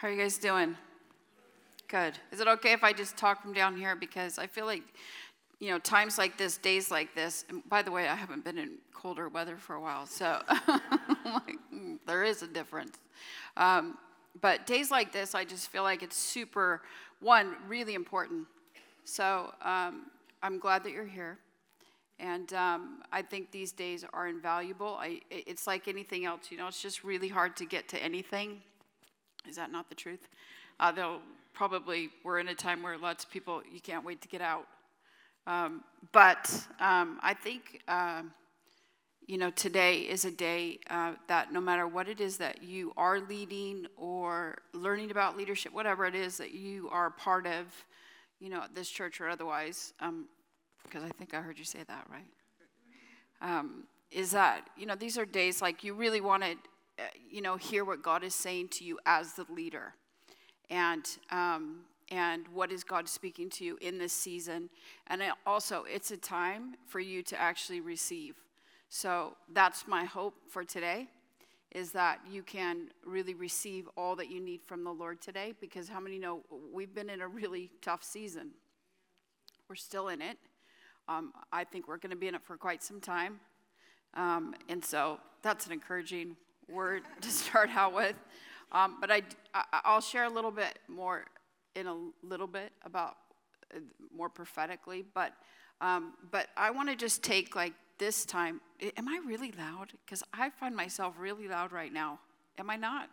How are you guys doing? Good. Is it okay if I just talk from down here? Because I feel like, you know, times like this, days like this, and by the way, I haven't been in colder weather for a while, so like, there is a difference. Um, but days like this, I just feel like it's super, one, really important. So um, I'm glad that you're here. And um, I think these days are invaluable. I, it's like anything else, you know, it's just really hard to get to anything. Is that not the truth? Uh, though probably we're in a time where lots of people, you can't wait to get out. Um, but um, I think, uh, you know, today is a day uh, that no matter what it is that you are leading or learning about leadership, whatever it is that you are part of, you know, this church or otherwise, um, because I think I heard you say that, right? Um, is that, you know, these are days like you really want to, you know, hear what God is saying to you as the leader. And, um, and what is God speaking to you in this season. And it also, it's a time for you to actually receive. So that's my hope for today is that you can really receive all that you need from the Lord today because how many know we've been in a really tough season? We're still in it. Um, I think we're going to be in it for quite some time. Um, and so that's an encouraging word to start out with. Um, but I, I, will share a little bit more in a little bit about uh, more prophetically. But, um, but I want to just take like this time. Am I really loud? Because I find myself really loud right now. Am I not?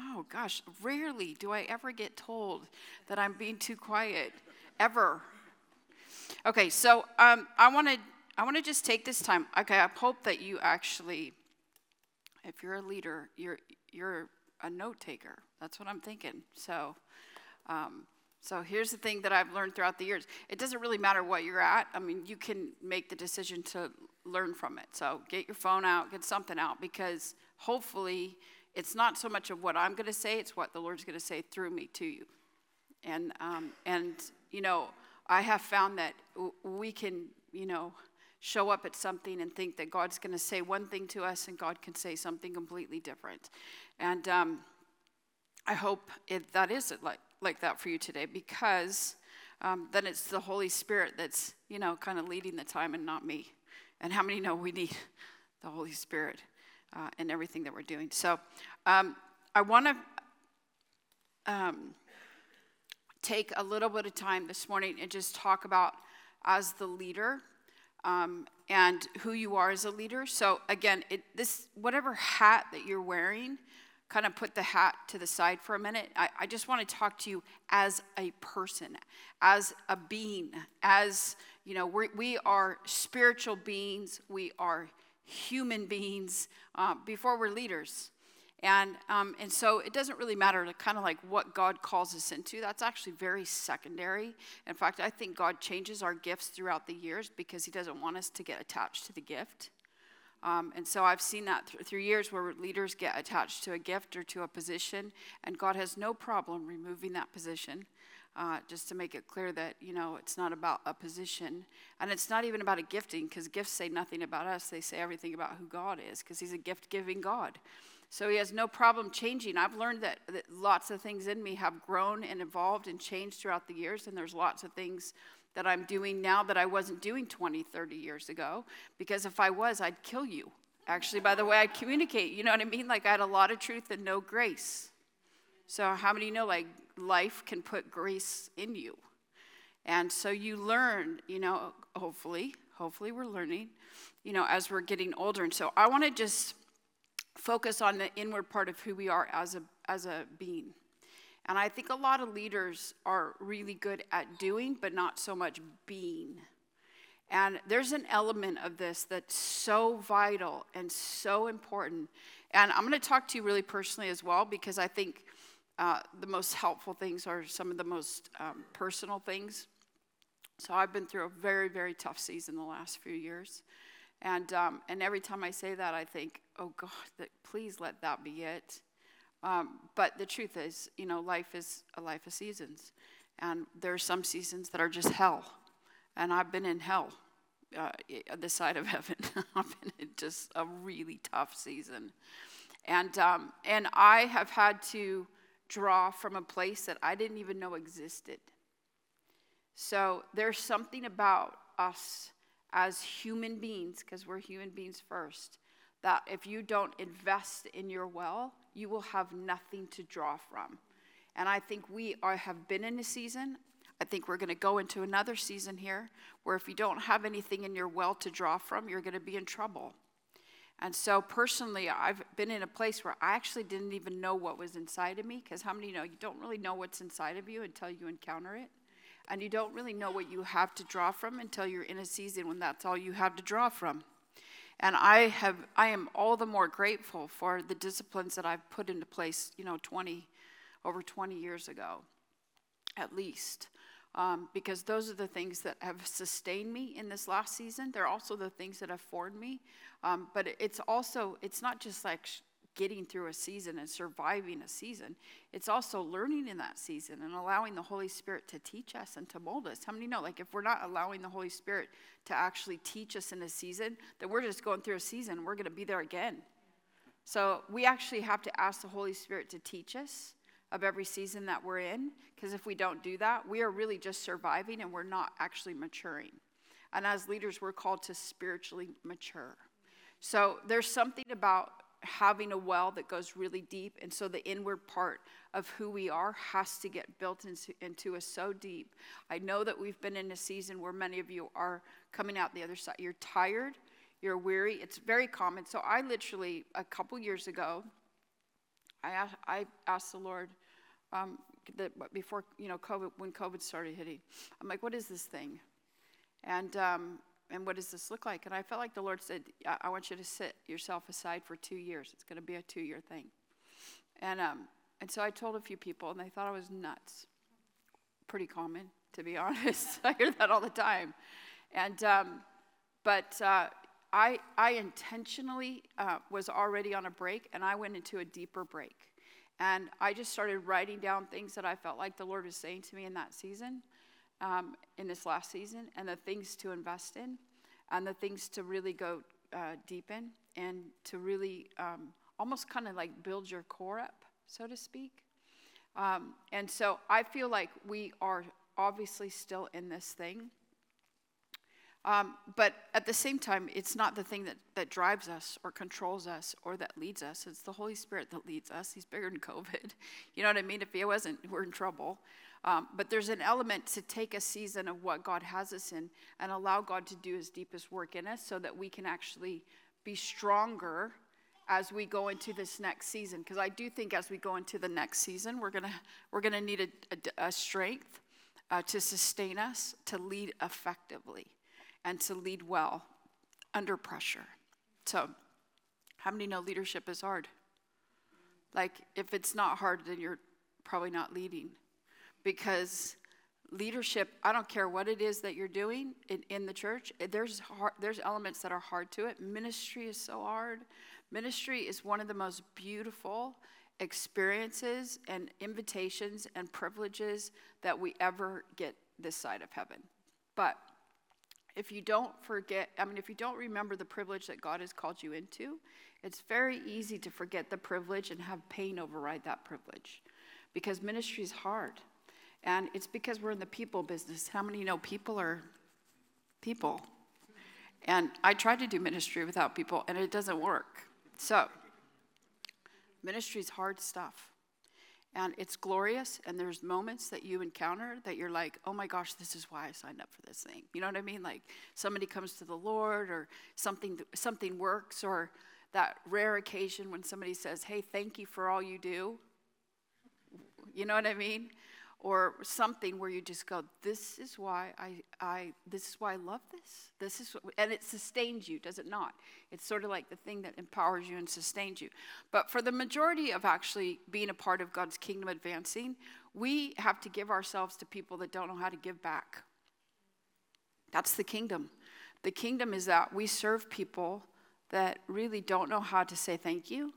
Oh gosh, rarely do I ever get told that I'm being too quiet, ever. Okay, so um, I want to I want to just take this time. Okay, I hope that you actually, if you're a leader, you're you're a note taker. That's what I'm thinking. So, um, so here's the thing that I've learned throughout the years. It doesn't really matter what you're at. I mean, you can make the decision to learn from it. So get your phone out, get something out, because hopefully it's not so much of what I'm going to say; it's what the Lord's going to say through me to you. And um, and you know I have found that we can, you know, show up at something and think that God's going to say one thing to us and God can say something completely different. And um, I hope it, that is like, like that for you today because um, then it's the Holy Spirit that's, you know, kind of leading the time and not me. And how many know we need the Holy Spirit uh, in everything that we're doing? So um, I want to. Um, take a little bit of time this morning and just talk about as the leader um, and who you are as a leader. So again, it, this whatever hat that you're wearing, kind of put the hat to the side for a minute. I, I just want to talk to you as a person, as a being, as you know, we we are spiritual beings. We are human beings uh, before we're leaders. And, um, and so it doesn't really matter to kind of like what God calls us into. That's actually very secondary. In fact, I think God changes our gifts throughout the years because He doesn't want us to get attached to the gift. Um, and so I've seen that th- through years where leaders get attached to a gift or to a position, and God has no problem removing that position. Uh, just to make it clear that you know it's not about a position and it's not even about a gifting because gifts say nothing about us they say everything about who god is because he's a gift giving god so he has no problem changing. I've learned that, that, lots of things in me have grown and evolved and changed throughout the years, and there's lots of things that I'm doing now that I wasn't doing 20, 30 years ago, because if I was, I'd kill you. Actually, by the way I communicate, you know what I mean? Like I had a lot of truth and no grace. So, how many know like life can put grace in you? And so you learn, you know, hopefully, hopefully we're learning, you know, as we're getting older. And so I want to just focus on the inward part of who we are as a, as a being. And I think a lot of leaders are really good at doing, but not so much being. And there's an element of this that's so vital and so important. And I'm going to talk to you really personally as well, because I think uh, the most helpful things are some of the most um, personal things. So I've been through a very, very tough season the last few years. And, um, and every time I say that, I think, oh God, that, please let that be it. Um, but the truth is, you know, life is a life of seasons. And there are some seasons that are just hell. And I've been in hell, uh, this side of heaven. I've been in just a really tough season. And, um, and I have had to draw from a place that I didn't even know existed. So there's something about us as human beings, because we're human beings first, that if you don't invest in your well, you will have nothing to draw from. And I think we are, have been in a season. I think we're going to go into another season here where if you don't have anything in your well to draw from, you're going to be in trouble. And so, personally, I've been in a place where I actually didn't even know what was inside of me. Because how many know you don't really know what's inside of you until you encounter it? And you don't really know what you have to draw from until you're in a season when that's all you have to draw from. And I have I am all the more grateful for the disciplines that I've put into place, you know, 20 over 20 years ago, at least. Um, because those are the things that have sustained me in this last season. They're also the things that have formed me. Um, but it's also, it's not just like getting through a season and surviving a season. It's also learning in that season and allowing the Holy Spirit to teach us and to mold us. How many know, like, if we're not allowing the Holy Spirit to actually teach us in a season, then we're just going through a season. We're going to be there again. So we actually have to ask the Holy Spirit to teach us of every season that we're in, because if we don't do that, we are really just surviving and we're not actually maturing. And as leaders, we're called to spiritually mature. So there's something about having a well that goes really deep. And so the inward part of who we are has to get built into, into us so deep. I know that we've been in a season where many of you are coming out the other side. You're tired, you're weary. It's very common. So I literally, a couple years ago, I asked, I asked the Lord, um, that before, you know, COVID, when COVID started hitting, I'm like, what is this thing? And um, and what does this look like? And I felt like the Lord said, I, want you to set yourself aside for two years. It's going to be a two year thing. And, um, and so I told a few people, and they thought I was nuts. Pretty common, to be honest. I hear that all the time. And, um, but uh, I, I intentionally uh, was already on a break, and I went into a deeper break. And I just started writing down things that I felt like the Lord was saying to me in that season um, in this last season and the things to invest in and the things to really go uh, deep in and to really um, almost kind of like build your core up, so to speak. Um, and so I feel like we are obviously still in this thing. Um, but at the same time, it's not the thing that, that drives us or controls us or that leads us. It's the Holy Spirit that leads us. He's bigger than COVID. You know what I mean? If he wasn't, we're in trouble. Um, but there's an element to take a season of what God has us in and allow God to do his deepest work in us so that we can actually be stronger as we go into this next season. Because I do think as we go into the next season, we're going to we're gonna need a, a, a strength uh, to sustain us, to lead effectively, and to lead well under pressure. So, how many know leadership is hard? Like, if it's not hard, then you're probably not leading because leadership i don't care what it is that you're doing in, in the church eh, there's hard, there's elements that are hard to it ministry is so hard ministry is one of the most beautiful experiences and invitations and privileges that we ever get this side of heaven but if you don't forget i mean if you don't remember the privilege that god has called you into it's very easy to forget the privilege and have pain override that privilege because ministry is hard and it's because we're in the people business. How many know people are people? And I try to do ministry without people, and it doesn't work. So, ministry is hard stuff. And it's glorious, and there's moments that you encounter that you're like, oh my gosh, this is why I signed up for this thing. You know what I mean? Like somebody comes to the Lord, or something, something works, or that rare occasion when somebody says, hey, thank you for all you do. You know what I mean? Or something where you just go, this is why I, I this is why I love this. This is, what, and it sustains you, does it not? It's sort of like the thing that empowers you and sustains you. But for the majority of actually being a part of God's kingdom advancing, we have to give ourselves to people that don't know how to give back. That's the kingdom. The kingdom is that we serve people that really don't know how to say thank you.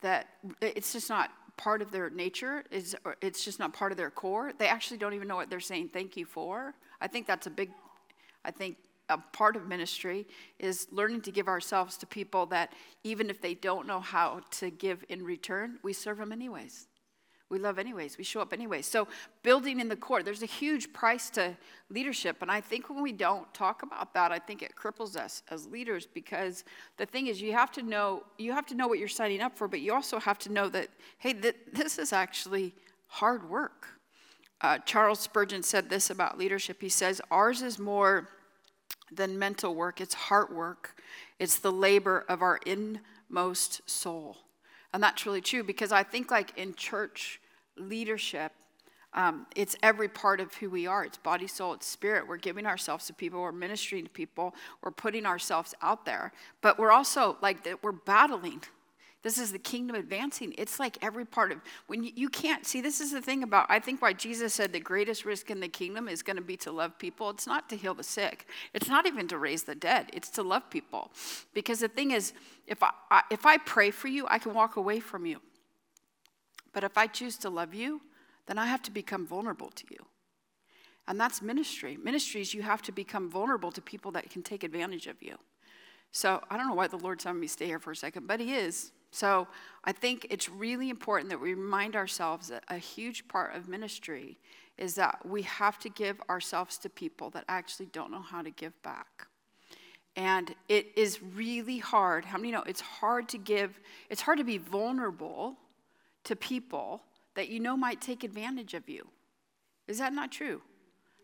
That it's just not part of their nature is it's just not part of their core. They actually don't even know what they're saying thank you for. I think that's a big i think a part of ministry is learning to give ourselves to people that even if they don't know how to give in return we serve them anyways We love anyways. We show up anyways. So, building in the core, there's a huge price to leadership. And I think when we don't talk about that, I think it cripples us as leaders because the thing is, you have to know, you have to know what you're signing up for, but you also have to know that, hey, th- this is actually hard work. Uh, Charles Spurgeon said this about leadership. He says, Ours is more than mental work, it's heart work, it's the labor of our inmost soul. And that's really true because I think, like in church leadership, um, it's every part of who we are. It's body, soul, it's spirit. We're giving ourselves to people. We're ministering to people. We're putting ourselves out there. But we're also like we're battling. This is the kingdom advancing. It's like every part of when you, you, can't see. This is the thing about I think why Jesus said the greatest risk in the kingdom is going to be to love people. It's not to heal the sick. It's not even to raise the dead. It's to love people, because the thing is, if I, I if I pray for you, I can walk away from you. But if I choose to love you, then I have to become vulnerable to you. And that's ministry. Ministries, you have to become vulnerable to people that can take advantage of you. So I don't know why the Lord's having me stay here for a second, but He is. So I think it's really important that we remind ourselves that a huge part of ministry is that we have to give ourselves to people that actually don't know how to give back. And it is really hard. How many know it's hard to give, it's hard to be vulnerable to people that you know might take advantage of you. Is that not true?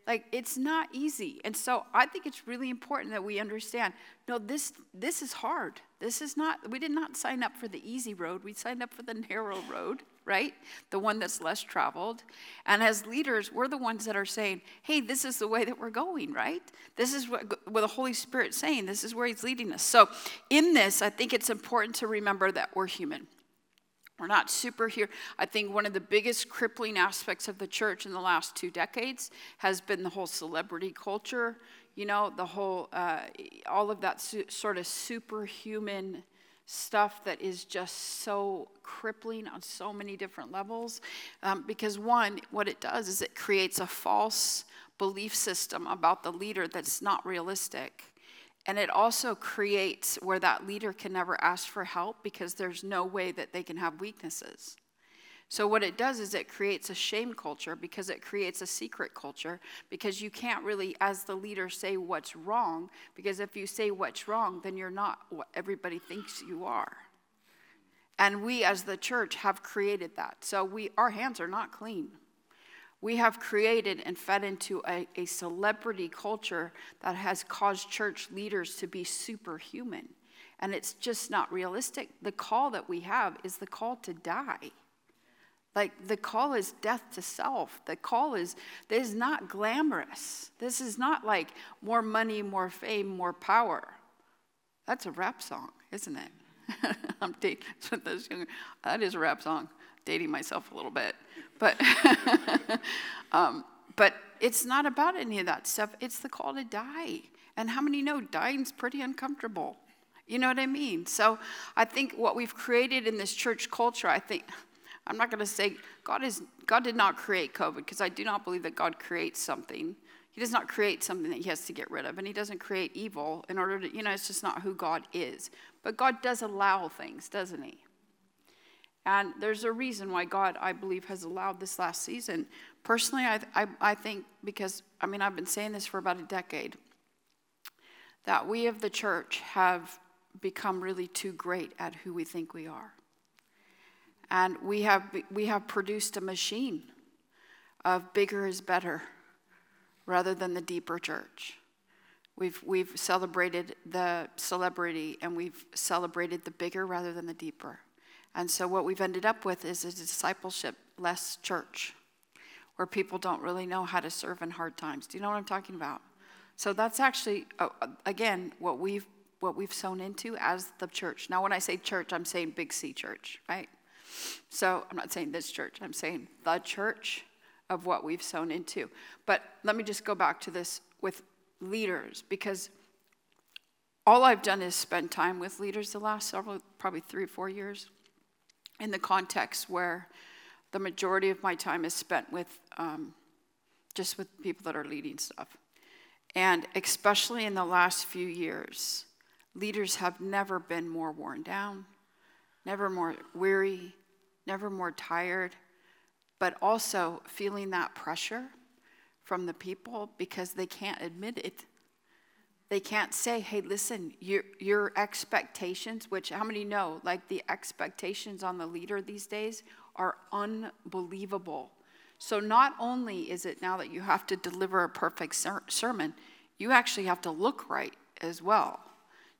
Like it's not easy. And so I think it's really important that we understand no this this is hard. This is not we did not sign up for the easy road. We signed up for the narrow road, right? The one that's less traveled. And as leaders, we're the ones that are saying, "Hey, this is the way that we're going, right? This is what, what the Holy Spirit's saying. This is where he's leading us." So, in this, I think it's important to remember that we're human. We're not superhero. I think one of the biggest crippling aspects of the church in the last two decades has been the whole celebrity culture. You know, the whole, uh, all of that su- sort of superhuman stuff that is just so crippling on so many different levels. Um, because, one, what it does is it creates a false belief system about the leader that's not realistic. And it also creates where that leader can never ask for help because there's no way that they can have weaknesses. So, what it does is it creates a shame culture because it creates a secret culture because you can't really, as the leader, say what's wrong because if you say what's wrong, then you're not what everybody thinks you are. And we, as the church, have created that. So, we, our hands are not clean we have created and fed into a, a, celebrity culture that has caused church leaders to be superhuman. And it's just not realistic. The call that we have is the call to die. Like the call is death to self. The call is this is not glamorous. This is not like more money, more fame, more power. That's a rap song, isn't it? I'm dating that is a rap song. Dating myself a little bit. But, um, but it's not about any of that stuff. It's the call to die. And how many know dying's pretty uncomfortable? You know what I mean? So I think what we've created in this church culture, I think, I'm not going to say God is God did not create COVID because I do not believe that God creates something. He does not create something that he has to get rid of, and he doesn't create evil in order to, you know, it's just not who God is. But God does allow things, doesn't he? And there's a reason why God, I believe, has allowed this last season. Personally, I, I, I think because, I mean, I've been saying this for about a decade, that we of the church have become really too great at who we think we are. And we have, we have produced a machine of bigger is better rather than the deeper church. We've, we've celebrated the celebrity and we've celebrated the bigger rather than the deeper. And so what we've ended up with is a discipleship less church where people don't really know how to serve in hard times. Do you know what I'm talking about? So that's actually uh, again what we've what we've sown into as the church. Now when I say church, I'm saying Big C church, right? So I'm not saying this church. I'm saying the church of what we've sown into. But let me just go back to this with leaders because all I've done is spend time with leaders the last several, probably three or four years in the context where the majority of my time is spent with um, just with people that are leading stuff. And especially in the last few years, leaders have never been more worn down, never more weary, never more tired, but also feeling that pressure from the people because they can't admit it. They can't say, hey, listen, your, your expectations, which how many know, like the expectations on the leader these days are unbelievable. So not only is it now that you have to deliver a perfect ser- sermon, you actually have to look right as well.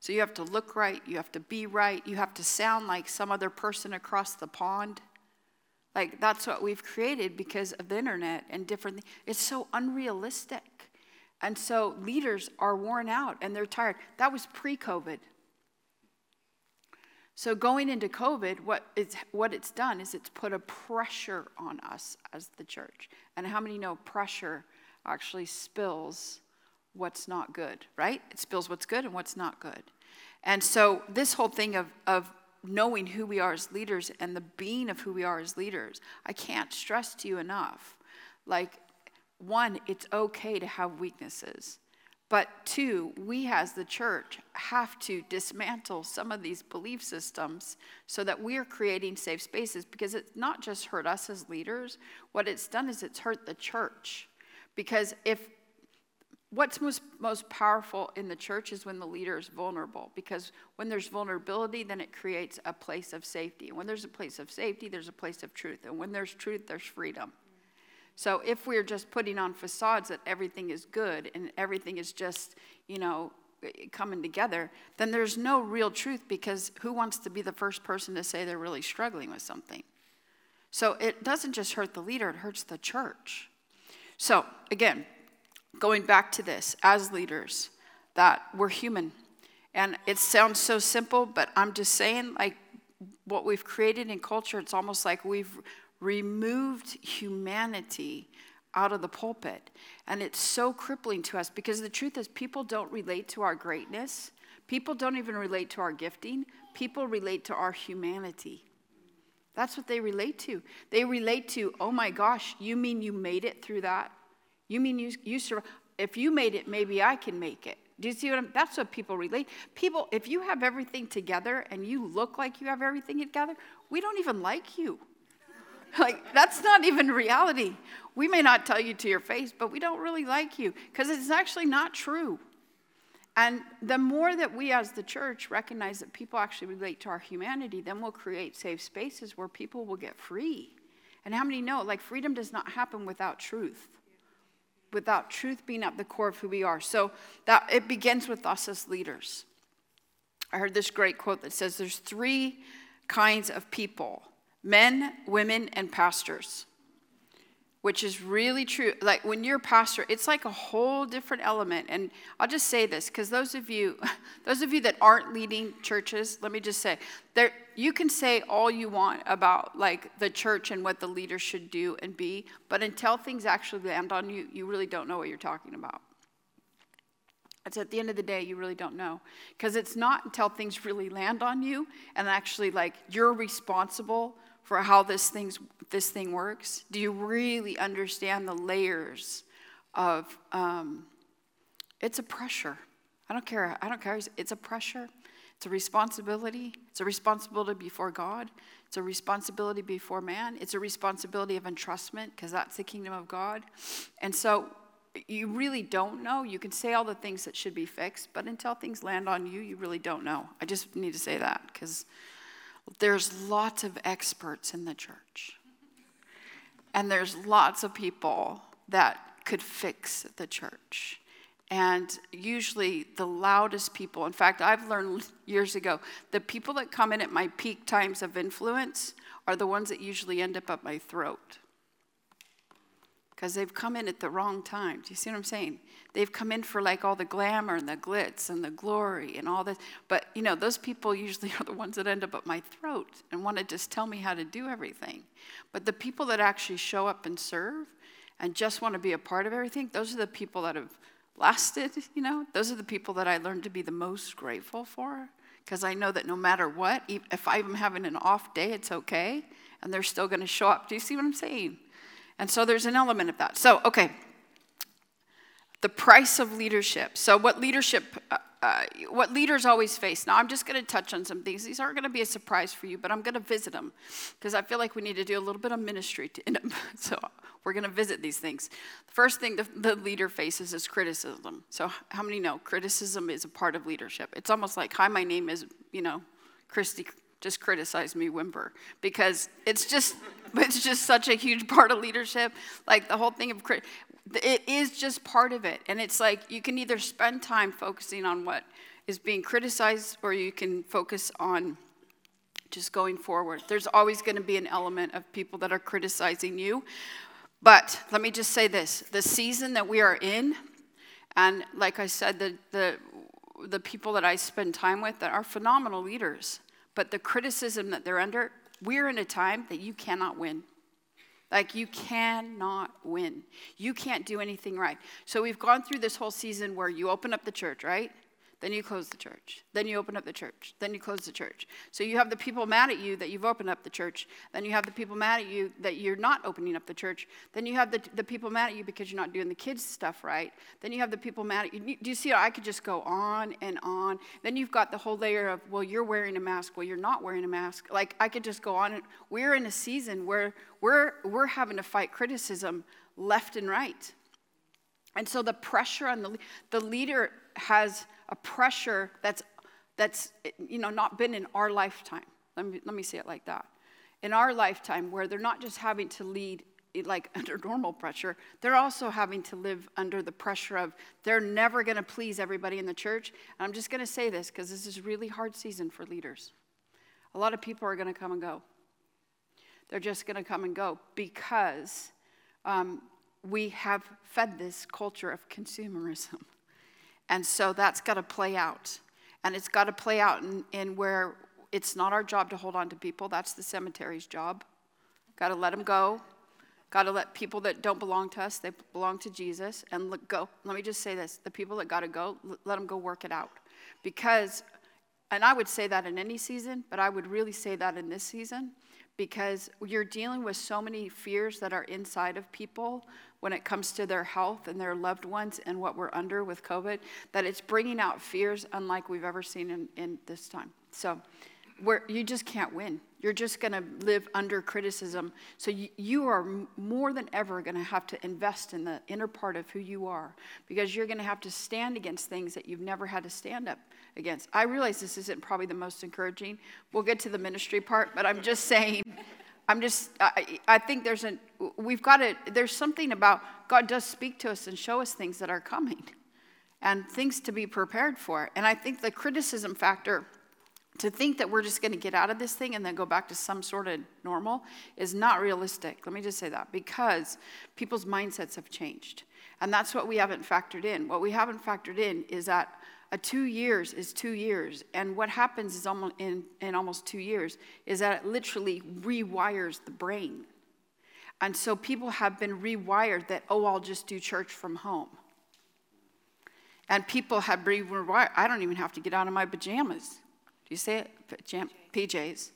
So you have to look right, you have to be right, you have to sound like some other person across the pond. Like that's what we've created because of the internet and different it's so unrealistic. And so leaders are worn out and they're tired. That was pre-COVID. So going into COVID, what it's, what it's done is it's put a pressure on us as the church. And how many know pressure actually spills what's not good, right? It spills what's good and what's not good. And so this whole thing of, of knowing who we are as leaders and the being of who we are as leaders, I can't stress to you enough. Like, one, it's okay to have weaknesses. But two, we as the church have to dismantle some of these belief systems so that we're creating safe spaces because it's not just hurt us as leaders. What it's done is it's hurt the church. Because if what's most, most powerful in the church is when the leader is vulnerable because when there's vulnerability then it creates a place of safety and when there's a place of safety there's a place of truth and when there's truth there's freedom so if we're just putting on facades that everything is good and everything is just, you know, coming together, then there's no real truth because who wants to be the first person to say they're really struggling with something? So it doesn't just hurt the leader, it hurts the church. So again, going back to this, as leaders, that we're human. And it sounds so simple, but I'm just saying, like, what we've created in culture, it's almost like we've removed humanity out of the pulpit. And it's so crippling to us because the truth is, people don't relate to our greatness. People don't even relate to our gifting. People relate to our humanity. That's what they relate to. They relate to, oh my gosh, you mean you made it through that? You mean you, you survived? If you made it, maybe I can make it. Do you see what I'm? That's what people relate. People, if you have everything together and you look like you have everything together, we don't even like you. Like, that's not even reality. We may not tell you to your face, but we don't really like you because it's actually not true. And the more that we as the church recognize that people actually relate to our humanity, then we'll create safe spaces where people will get free. And how many know, like, freedom does not happen without truth, without truth being at the core of who we are. So that it begins with us as leaders. I heard this great quote that says there's three kinds of people men, women, and pastors, which is really true. Like when you're a pastor, it's like a whole different element. And I'll just say this because those of you, those of you that aren't leading churches, let me just say, there you can say all you want about like the church and what the leader should do and be, but until things actually land on you, you really don't know what you're talking about. It's at the end of the day, you really don't know. Because it's not until things really land on you and actually, like, you're responsible for how this, thing's, this thing works? Do you really understand the layers of um, it's a pressure? I don't care. I don't care. It's a pressure. It's a responsibility. It's a responsibility before God. It's a responsibility before man. It's a responsibility of entrustment because that's the kingdom of God. And so you really don't know. You can say all the things that should be fixed, but until things land on you, you really don't know. I just need to say that because there's lots of experts in the church. And there's lots of people that could fix the church. And usually the loudest people, in fact, I've learned years ago, the people that come in at my peak times of influence are the ones that usually end up at my throat because they've come in at the wrong time. Do you see what I'm saying? They've come in for like all the glamour and the glitz and the glory and all this. But, you know, those people usually are the ones that end up at my throat and want to just tell me how to do everything. But the people that actually show up and serve and just want to be a part of everything, those are the people that have lasted, you know? Those are the people that I learned to be the most grateful for because I know that no matter what, if I'm having an off day, it's okay. And they're still going to show up. Do you see what I'm saying? And so there's an element of that. So, okay. The price of leadership. So, what leadership, uh, uh, what leaders always face. Now, I'm just going to touch on some things. These aren't going to be a surprise for you, but I'm going to visit them because I feel like we need to do a little bit of ministry to. So we're going to visit these things. The first thing the, the leader faces is criticism. So, how many know criticism is a part of leadership? It's almost like, hi, my name is, you know, Christy just criticize me Wimber because it's just it's just such a huge part of leadership like the whole thing of it is just part of it. And it's like you can either spend time focusing on what is being criticized or you can focus on just going forward. There's always going to be an element of people that are criticizing you. But let me just say this the season that we are in, and like I said, the, the, the people that I spend time with that are phenomenal leaders, but the criticism that they're under, we're in a time that you cannot win. Like, you cannot win. You can't do anything right. So, we've gone through this whole season where you open up the church, right? Then you close the church. Then you open up the church. Then you close the church. So you have the people mad at you that you've opened up the church. Then you have the people mad at you that you're not opening up the church. Then you have the, the people mad at you because you're not doing the kids' stuff right. Then you have the people mad at you. Do you see I could just go on and on? Then you've got the whole layer of, well, you're wearing a mask. Well, you're not wearing a mask. Like, I could just go on. We're in a season where we're, we're having to fight criticism left and right. And so the pressure on the, the leader has a pressure that's, that's you know, not been in our lifetime. Let me, let me say it like that. In our lifetime, where they're not just having to lead like under normal pressure, they're also having to live under the pressure of they're never going to please everybody in the church. And I'm just going to say this because this is really hard season for leaders. A lot of people are going to come and go. They're just going to come and go because um, we have fed this culture of consumerism. And so that's got to play out. And it's got to play out in, in where it's not our job to hold on to people, that's the cemetery's job. Got to let them go. Got to let people that don't belong to us, they belong to Jesus, and let go. Let me just say this the people that got to go, let them go work it out. Because, and I would say that in any season, but I would really say that in this season because you're dealing with so many fears that are inside of people when it comes to their health and their loved ones and what we're under with COVID, that it's bringing out fears unlike we've ever seen in, in this time. So where you just can't win. You're just going to live under criticism. So you, you are more than ever going to have to invest in the inner part of who you are because you're going to have to stand against things that you've never had to stand up against. I realize this isn't probably the most encouraging. We'll get to the ministry part, but I'm just saying, I'm just, I, I think there's a, we've got to, there's something about God does speak to us and show us things that are coming and things to be prepared for. And I think the criticism factor, to think that we're just going to get out of this thing and then go back to some sort of normal is not realistic. Let me just say that because people's mindsets have changed. And that's what we haven't factored in. What we haven't factored in is that a two years is two years. And what happens is almost in, in almost two years is that it literally rewires the brain. And so people have been rewired that, oh, I'll just do church from home. And people have rewired, I don't even have to get out of my pajamas. You say it? Pajam- PJs.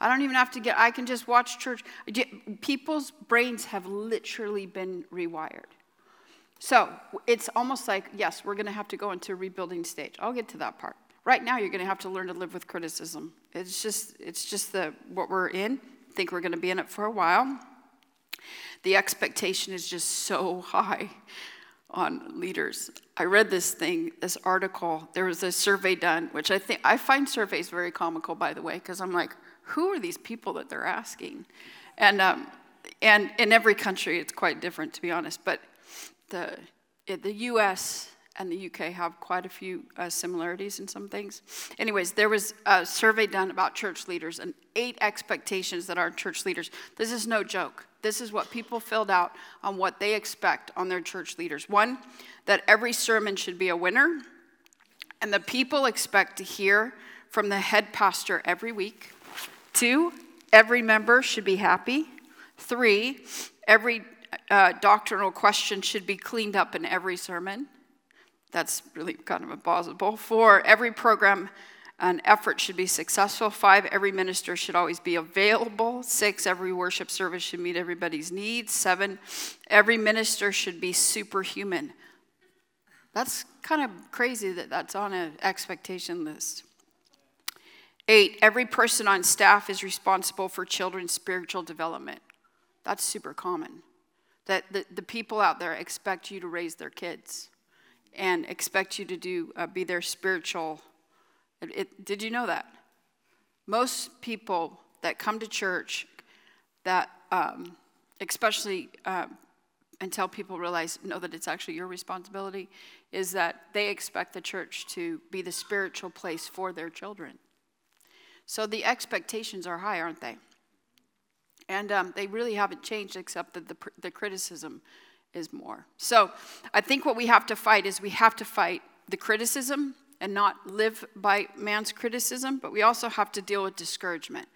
I don't even have to get, I can just watch church. People's brains have literally been rewired. So it's almost like, yes, we're going to have to go into rebuilding stage. I'll get to that part. Right now, you're going to have to learn to live with criticism. It's just, it's just the what we're in. I think we're going to be in it for a while. The expectation is just so high on leaders. I read this thing, this article. There was a survey done, which I think I find surveys very comical, by the way, because I'm like, who are these people that they're asking? And um, and in every country, it's quite different, to be honest. But the, the US and the UK have quite a few uh, similarities in some things. Anyways, there was a survey done about church leaders and eight expectations that our church leaders, this is no joke. This is what people filled out on what they expect on their church leaders. One, that every sermon should be a winner, and the people expect to hear from the head pastor every week. Two, every member should be happy. Three, every uh, doctrinal question should be cleaned up in every sermon. That's really kind of impossible. Four, every program and effort should be successful. Five, every minister should always be available. Six, every worship service should meet everybody's needs. Seven, every minister should be superhuman. That's kind of crazy that that's on an expectation list. Eight, every person on staff is responsible for children's spiritual development. That's super common. That the, the people out there expect you to raise their kids and expect you to do uh, be their spiritual. It, it, did you know that? Most people that come to church, that um, especially uh, until people realize know that it's actually your responsibility, is that they expect the church to be the spiritual place for their children. So the expectations are high, aren't they? And um, they really haven't changed, except that the, the criticism is more. So I think what we have to fight is we have to fight the criticism and not live by man's criticism, but we also have to deal with discouragement.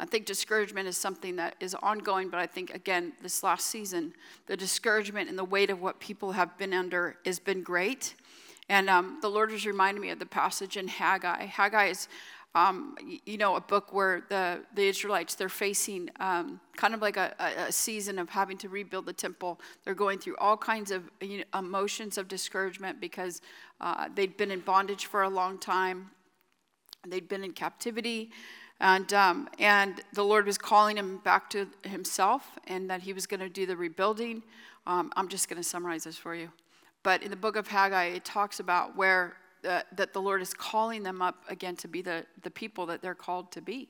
I think discouragement is something that is ongoing, but I think, again, this last season, the discouragement and the weight of what people have been under has been great. And um, the Lord has reminded me of the passage in Haggai. Haggai is um, you know, a book where the, the Israelites, they're facing um, kind of like a, a, season of having to rebuild the temple. They're going through all kinds of you know, emotions of discouragement because uh, they'd been in bondage for a long time. They'd been in captivity. And, um, and the Lord was calling him back to himself and that he was going to do the rebuilding. Um, I'm just going to summarize this for you. But in the book of Haggai, it talks about where uh, that the Lord is calling them up again to be the, the people that they're called to be.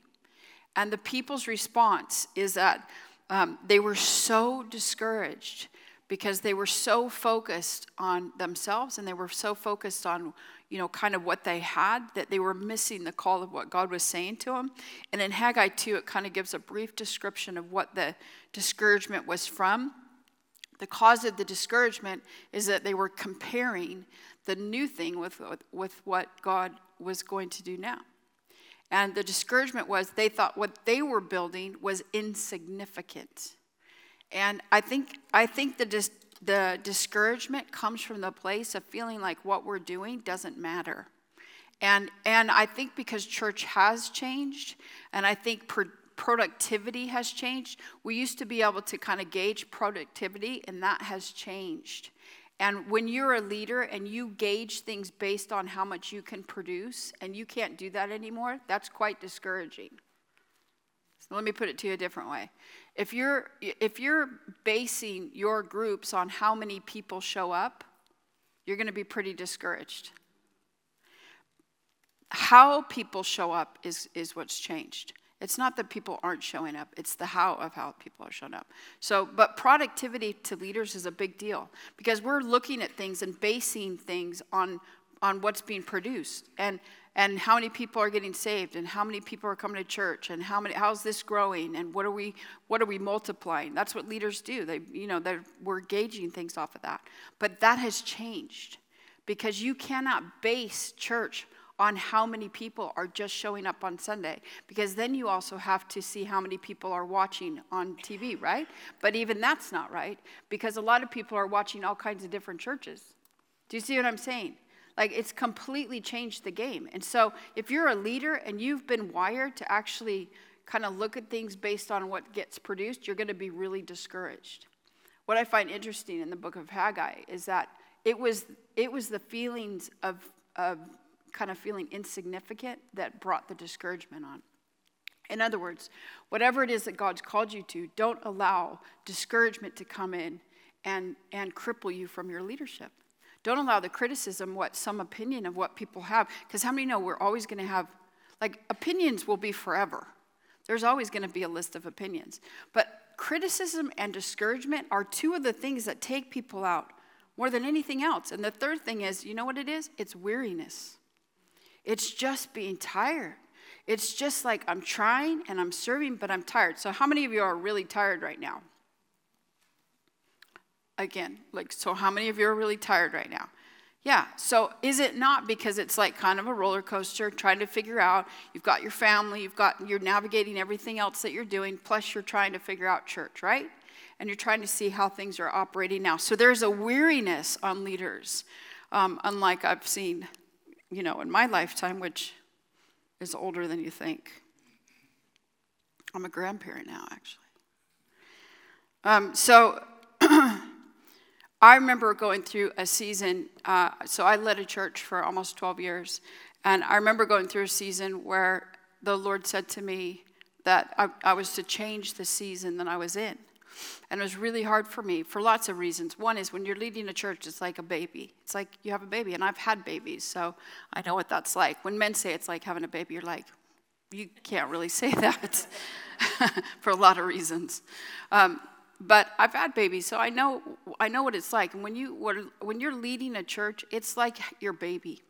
And the people's response is that um, they were so discouraged because they were so focused on themselves and they were so focused on you know kind of what they had that they were missing the call of what god was saying to them and in haggai 2 it kind of gives a brief description of what the discouragement was from the cause of the discouragement is that they were comparing the new thing with, with what God was going to do now. And the discouragement was they thought what they were building was insignificant. And I think, I think the, dis, the discouragement comes from the place of feeling like what we're doing doesn't matter. And, and I think because church has changed, and I think productivity has changed. We used to be able to kind of gauge productivity, and that has changed. And when you're a leader and you gauge things based on how much you can produce, and you can't do that anymore, that's quite discouraging. So let me put it to you a different way. If you're, if you're basing your groups on how many people show up, you're going to be pretty discouraged. How people show up is, is what's changed. It's not that people aren't showing up, it's the how of how people are showing up. So, but productivity to leaders is a big deal because we're looking at things and basing things on, on what's being produced and, and how many people are getting saved and how many people are coming to church and how many, how's this growing and what are we, what are we multiplying? That's what leaders do. They, you know, they're, we're gauging things off of that. But that has changed because you cannot base church on how many people are just showing up on Sunday, because then you also have to see how many people are watching on TV, right? But even that's not right, because a lot of people are watching all kinds of different churches. Do you see what I'm saying? Like it's completely changed the game. And so if you're a leader and you've been wired to actually kind of look at things based on what gets produced, you're going to be really discouraged. What I find interesting in the book of Haggai is that it was it was the feelings of of kind of feeling insignificant that brought the discouragement on. In other words, whatever it is that God's called you to, don't allow discouragement to come in and, and cripple you from your leadership. Don't allow the criticism, what some opinion of what people have, because how many know we're always going to have, like, opinions will be forever. There's always going to be a list of opinions. But criticism and discouragement are two of the things that take people out more than anything else. And the third thing is, you know what it is? It's weariness. It's just being tired. It's just like I'm trying and I'm serving, but I'm tired. So, how many of you are really tired right now? Again, like, so how many of you are really tired right now? Yeah, so is it not because it's like kind of a roller coaster trying to figure out you've got your family, you've got you're navigating everything else that you're doing, plus you're trying to figure out church, right? And you're trying to see how things are operating now. So there's a weariness on leaders, um, unlike I've seen you know, in my lifetime, which is older than you think. I'm a grandparent now, actually. Um, so I remember going through a season. Uh, so I led a church for almost 12 years. And I remember going through a season where the Lord said to me that I, I was to change the season that I was in. And it was really hard for me for lots of reasons. One is when you're leading a church, it's like a baby. It's like you have a baby, and I've had babies, so I know what that's like. When men say it's like having a baby, you're like, you can't really say that for a lot of reasons. Um, but I've had babies, so I know I know what it's like. And when you when you're leading a church, it's like your baby.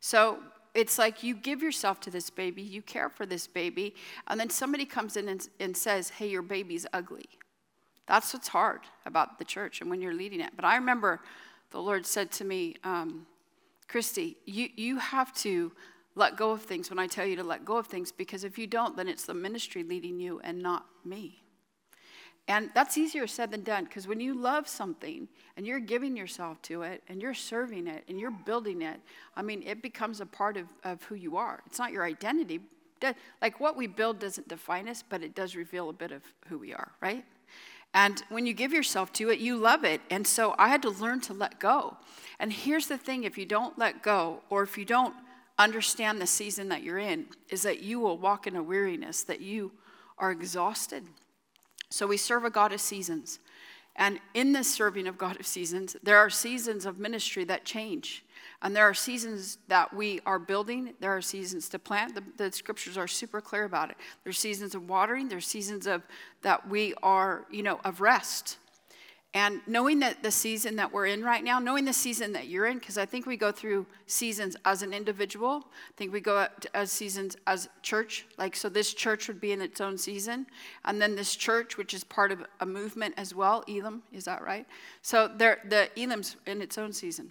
So it's like you give yourself to this baby, you care for this baby, and then somebody comes in and, and says, "Hey, your baby's ugly." That's what's hard about the church and when you're leading it. But I remember the Lord said to me, um, Christy, you, you have to let go of things when I tell you to let go of things because if you don't, then it's the ministry leading you and not me. And that's easier said than done because when you love something and you're giving yourself to it and you're serving it and you're building it, I mean, it becomes a part of, of who you are. It's not your identity. Like what we build doesn't define us, but it does reveal a bit of who we are, right? And when you give yourself to it, you love it. And so I had to learn to let go. And here's the thing if you don't let go, or if you don't understand the season that you're in, is that you will walk in a weariness, that you are exhausted. So we serve a God of seasons. And in this serving of God of seasons, there are seasons of ministry that change. And there are seasons that we are building, there are seasons to plant. The, the, scriptures are super clear about it. There's seasons of watering, there's seasons of that we are, you know, of rest. And knowing that the season that we're in right now, knowing the season that you're in, because I think we go through seasons as an individual. I think we go as seasons as church. Like, so this church would be in its own season. And then this church, which is part of a movement as well, Elim, is that right? So the Elim's in its own season.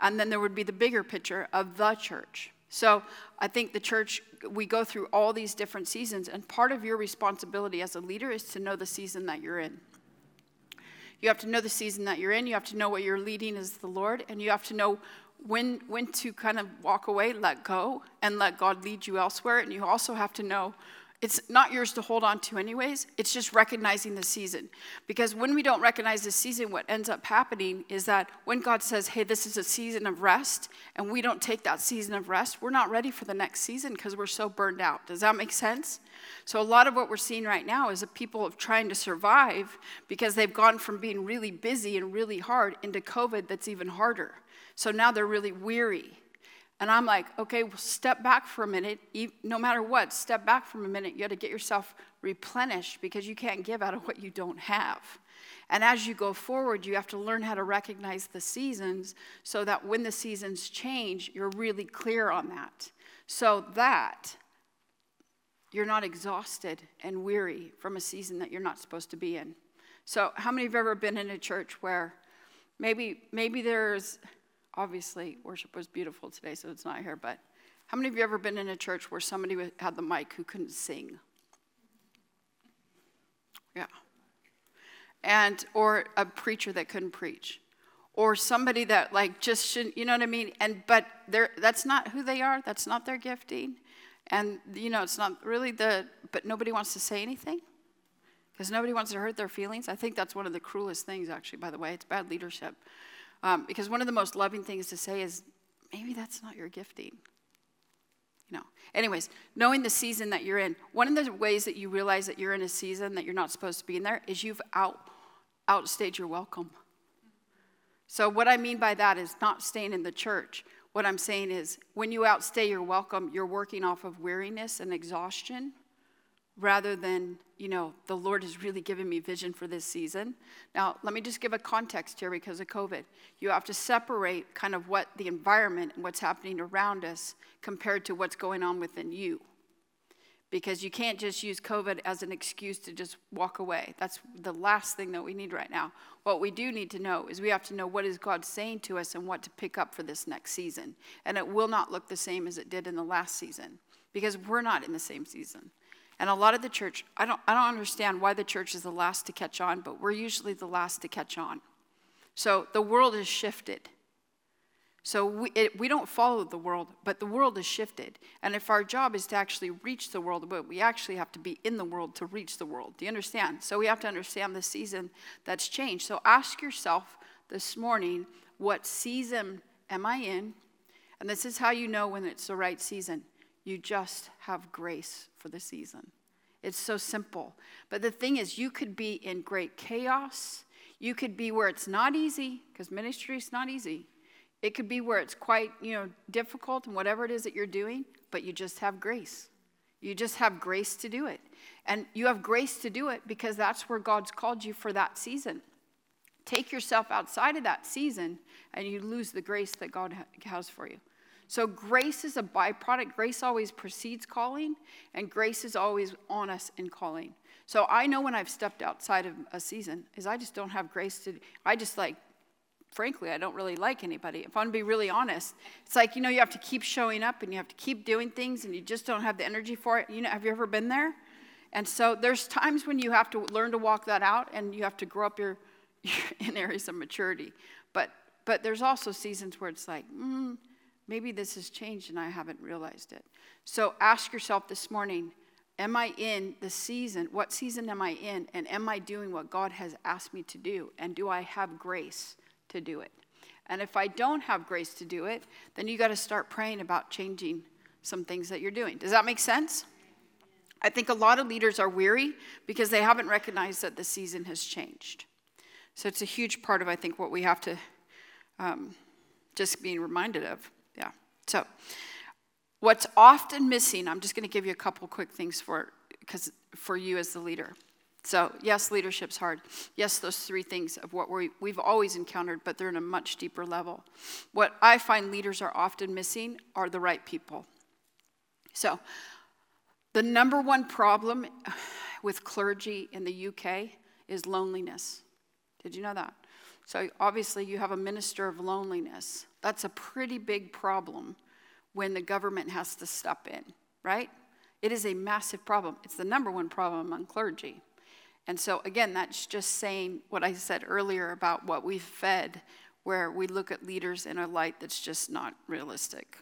And then there would be the bigger picture of the church. So I think the church, we go through all these different seasons, and part of your responsibility as a leader is to know the season that you're in. You have to know the season that you're in, you have to know what you're leading as the Lord, and you have to know when, when to kind of walk away, let go, and let God lead you elsewhere. And you also have to know it's not yours to hold on to, anyways. It's just recognizing the season. Because when we don't recognize the season, what ends up happening is that when God says, hey, this is a season of rest, and we don't take that season of rest, we're not ready for the next season because we're so burned out. Does that make sense? So, a lot of what we're seeing right now is that people are trying to survive because they've gone from being really busy and really hard into COVID that's even harder. So now they're really weary and I'm like, okay, well, step back for a minute. No matter what, step back for a minute. You got to get yourself replenished because you can't give out of what you don't have. And as you go forward, you have to learn how to recognize the seasons so that when the seasons change, you're really clear on that. So that you're not exhausted and weary from a season that you're not supposed to be in. So, how many have ever been in a church where maybe maybe there's obviously worship was beautiful today, so it's not here, but how many of you ever been in a church where somebody had the mic who couldn't sing? Yeah. And, or a preacher that couldn't preach. Or somebody that like just shouldn't, you know what I mean? And, but they're, that's not who they are. That's not their gifting. And, you know, it's not really the, but nobody wants to say anything because nobody wants to hurt their feelings. I think that's one of the cruelest things, actually, by the way. It's bad leadership. Um, because one of the most loving things to say is, maybe that's not your gifting. You know. Anyways, knowing the season that you're in, one of the ways that you realize that you're in a season that you're not supposed to be in there is you've out outstayed your welcome. So what I mean by that is not staying in the church. What I'm saying is when you outstay your welcome, you're working off of weariness and exhaustion rather than, you know, the Lord has really given me vision for this season. Now, let me just give a context here because of COVID. You have to separate kind of what the environment and what's happening around us compared to what's going on within you. Because you can't just use COVID as an excuse to just walk away. That's the last thing that we need right now. What we do need to know is we have to know what is God saying to us and what to pick up for this next season. And it will not look the same as it did in the last season because we're not in the same season. And a lot of the church, I don't, I don't understand why the church is the last to catch on, but we're usually the last to catch on. So the world has shifted. So we, it, we don't follow the world, but the world has shifted. And if our job is to actually reach the world, but we actually have to be in the world to reach the world. Do you understand? So we have to understand the season that's changed. So ask yourself this morning what season am I in? And this is how you know when it's the right season. You just have grace for the season. It's so simple. But the thing is, you could be in great chaos. You could be where it's not easy, because ministry is not easy. It could be where it's quite, you know, difficult and whatever it is that you're doing, but you just have grace. You just have grace to do it. And you have grace to do it because that's where God's called you for that season. Take yourself outside of that season and you lose the grace that God has for you. So, grace is a byproduct. Grace always precedes calling, and grace is always on us in calling. So, I know when I've stepped outside of a season, is I just don't have grace to, I just like, frankly, I don't really like anybody. If I want to be really honest, it's like, you know, you have to keep showing up and you have to keep doing things and you just don't have the energy for it. You know, have you ever been there? And so there's times when you have to learn to walk that out and you have to grow up your, in areas of maturity. But but there's also seasons where it's like, mm, maybe this has changed and I haven't realized it. So ask yourself this morning, am I in the season? What season am I in? And am I doing what God has asked me to do? And do I have grace to do it? And if I don't have grace to do it, then you got to start praying about changing some things that you're doing. Does that make sense? I think a lot of leaders are weary because they haven't recognized that the season has changed. So it's a huge part of, I think, what we have to um, just being reminded of. Yeah. So, what's often missing, I'm just going to give you a couple quick things for because for you as the leader. So, yes, leadership's hard. Yes, those three things of what we, we've always encountered, but they're in a much deeper level. What I find leaders are often missing are the right people. So, the number one problem with clergy in the UK is loneliness. Did you know that? So, obviously, you have a minister of loneliness. That's a pretty big problem when the government has to step in, right? It is a massive problem. It's the number one problem among clergy. And so, again, that's just saying what I said earlier about what we've fed, where we look at leaders in a light that's just not realistic.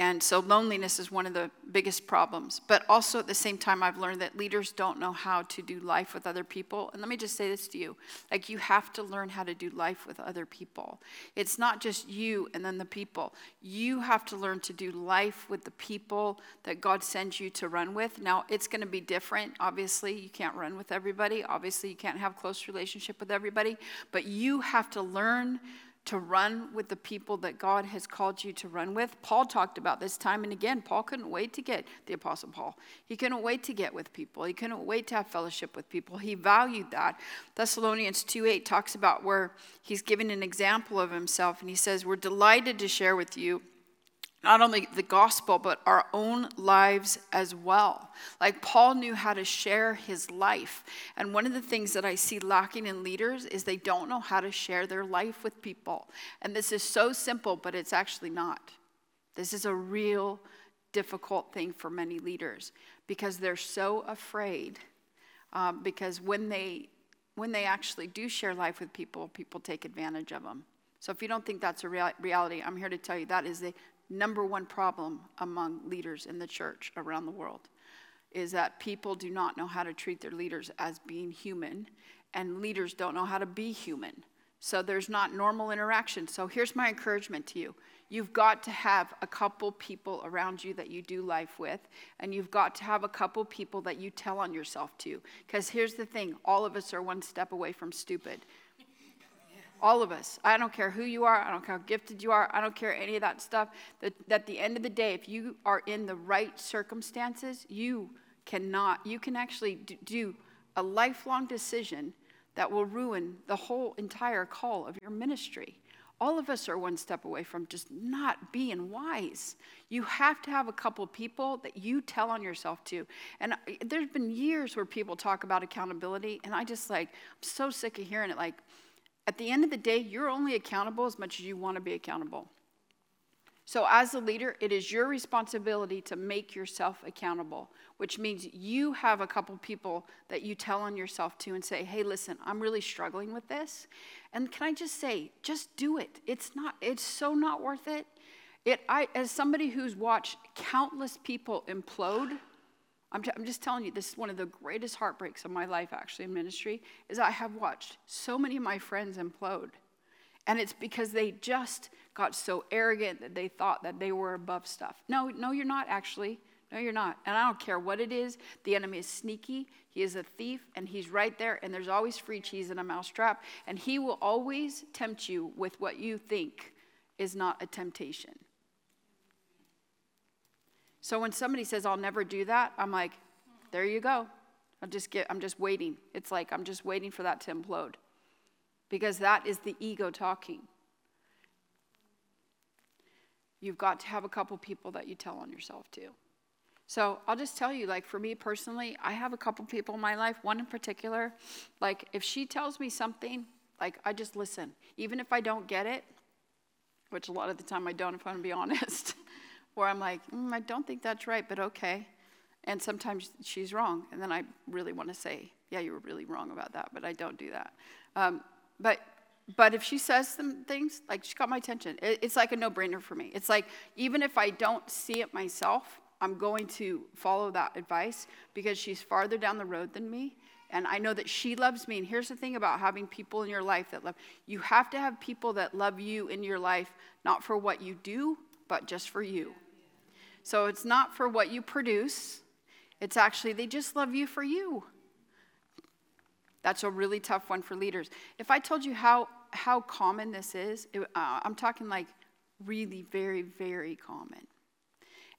And so loneliness is one of the biggest problems. But also at the same time, I've learned that leaders don't know how to do life with other people. And let me just say this to you like, you have to learn how to do life with other people. It's not just you and then the people. You have to learn to do life with the people that God sends you to run with. Now, it's going to be different. Obviously, you can't run with everybody. Obviously, you can't have close relationship with everybody. But you have to learn to run with the people that God has called you to run with. Paul talked about this time and again. Paul couldn't wait to get the Apostle Paul. He couldn't wait to get with people. He couldn't wait to have fellowship with people. He valued that. Thessalonians 2 8 talks about where he's giving an example of himself, and he says, We're delighted to share with you not only the gospel, but our own lives as well. Like Paul knew how to share his life. And one of the things that I see lacking in leaders is they don't know how to share their life with people. And this is so simple, but it's actually not. This is a real difficult thing for many leaders because they're so afraid. Um, because when they when they actually do share life with people, people take advantage of them. So if you don't think that's a rea- reality, I'm here to tell you that is the number one problem among leaders in the church around the world is that people do not know how to treat their leaders as being human, and leaders don't know how to be human. So there's not normal interaction. So here's my encouragement to you you've got to have a couple people around you that you do life with, and you've got to have a couple people that you tell on yourself to. Because here's the thing all of us are one step away from stupid. All of us. I don't care who you are. I don't care how gifted you are. I don't care any of that stuff. That at the end of the day, if you are in the right circumstances, you cannot, you can actually do a lifelong decision that will ruin the whole entire call of your ministry. All of us are one step away from just not being wise. You have to have a couple people that you tell on yourself to. And there's been years where people talk about accountability, and I just like, I'm so sick of hearing it. Like, at the end of the day, you're only accountable as much as you want to be accountable. So, as a leader, it is your responsibility to make yourself accountable, which means you have a couple people that you tell on yourself to and say, hey, listen, I'm really struggling with this. And can I just say, just do it. It's not, it's so not worth it. It, I, as somebody who's watched countless people implode I'm, t- I'm just telling you, this is one of the greatest heartbreaks of my life, actually, in ministry, is I have watched so many of my friends implode. And it's because they just got so arrogant that they thought that they were above stuff. No, no, you're not actually. No, you're not. And I don't care what it is. The enemy is sneaky. He is a thief, and he's right there. And there's always free cheese in a mousetrap. And he will always tempt you with what you think is not a temptation. So when somebody says, I'll never do that, I'm like, there you go. I'll just get, I'm just waiting. It's like I'm just waiting for that to implode. Because that is the ego talking. You've got to have a couple people that you tell on yourself too. So I'll just tell you, like for me personally, I have a couple people in my life, one in particular, like if she tells me something, like I just listen. Even if I don't get it, which a lot of the time I don't, if I'm gonna be honest, where I'm like, mm, I don't think that's right, but okay. And sometimes she's wrong. And then I really want to say, yeah, you were really wrong about that, but I don't do that. Um, but but if she says some things, like she got my attention, it, it's like a no brainer for me. It's like, even if I don't see it myself, I'm going to follow that advice because she's farther down the road than me. And I know that she loves me. And here's the thing about having people in your life that love you have to have people that love you in your life, not for what you do, but just for you. So it's not for what you produce, it's actually they just love you for you. That's a really tough one for leaders. If I told you how, how common this is, it, uh, I'm talking like really very, very common.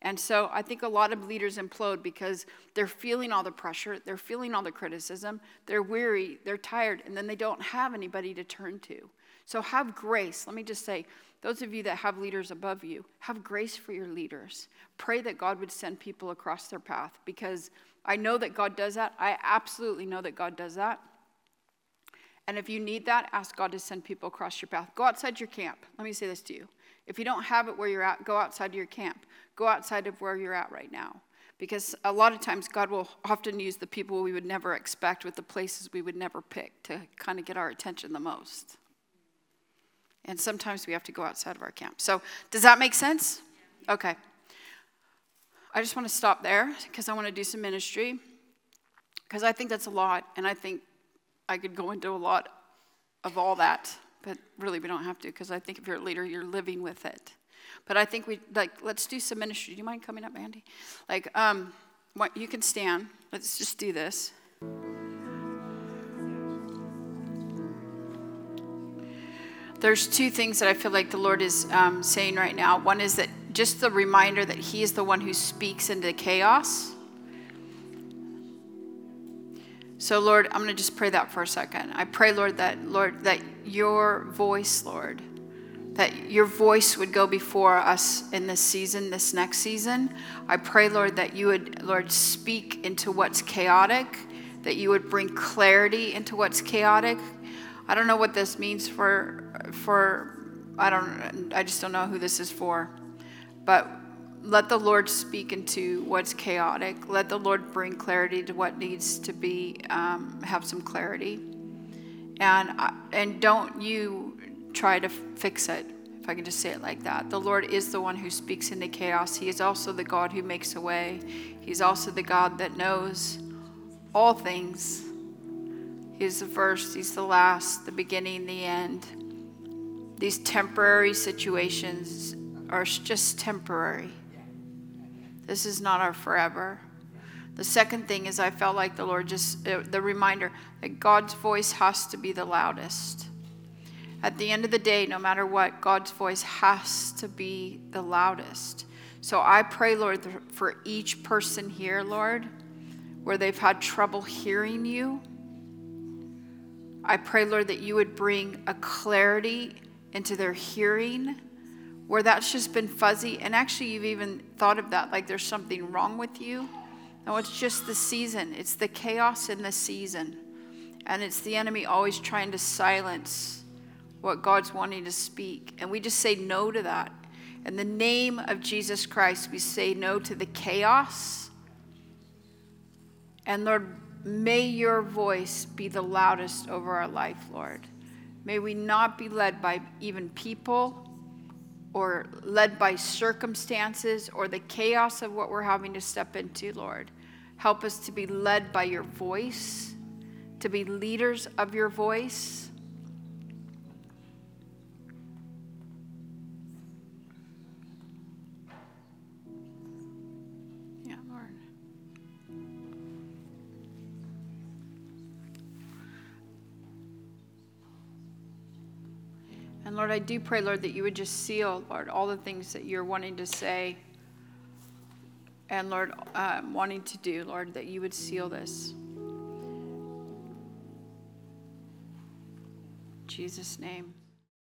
And so I think a lot of leaders implode because they're feeling all the pressure, they're feeling all the criticism, they're weary, they're tired, and then they don't have anybody to turn to. So have grace. Let me just say, those of you that have leaders above you, have grace for your leaders. Pray that God would send people across their path because I know that God does that. I absolutely know that God does that. And if you need that, ask God to send people across your path. Go outside your camp. Let me say this to you. If you don't have it where you're at, go outside your camp. Go outside of where you're at right now. Because a lot of times God will often use the people we would never expect with the places we would never pick to kind of get our attention the most. And sometimes we have to go outside of our camp. So, does that make sense? Okay. I just want to stop there because I want to do some ministry. Because I think that's a lot, and I think I could go into a lot of all that, but really we don't have to because I think if you're a leader, you're living with it. But I think we like let's do some ministry. Do you mind coming up, Andy? Like, um, what you can stand. Let's just do this. There's two things that I feel like the Lord is um, saying right now. One is that just the reminder that He is the one who speaks into chaos. So, Lord, I'm going to just pray that for a second. I pray, Lord, that Lord, that your voice, Lord, that your voice would go before us in this season, this next season. I pray, Lord, that you would, Lord, speak into what's chaotic, that you would bring clarity into what's chaotic. I don't know what this means for for I don't I just don't know who this is for. But let the Lord speak into what's chaotic. Let the Lord bring clarity to what needs to be um, have some clarity, and and don't you try to fix it. If I can just say it like that, the Lord is the one who speaks into chaos. He is also the God who makes a way. He's also the God that knows all things. He's the first. He's the last. The beginning. The end. These temporary situations are just temporary. This is not our forever. The second thing is, I felt like the Lord just, uh, the reminder that God's voice has to be the loudest. At the end of the day, no matter what, God's voice has to be the loudest. So I pray, Lord, for each person here, Lord, where they've had trouble hearing you. I pray, Lord, that you would bring a clarity into their hearing where that's just been fuzzy. And actually, you've even thought of that like there's something wrong with you. No, it's just the season, it's the chaos in the season. And it's the enemy always trying to silence what God's wanting to speak. And we just say no to that. In the name of Jesus Christ, we say no to the chaos. And Lord, may your voice be the loudest over our life, Lord. May we not be led by even people or led by circumstances or the chaos of what we're having to step into, Lord. Help us to be led by your voice, to be leaders of your voice. And Lord, I do pray, Lord, that you would just seal, Lord, all the things that you're wanting to say and, Lord, um, wanting to do, Lord, that you would seal this. Jesus' name.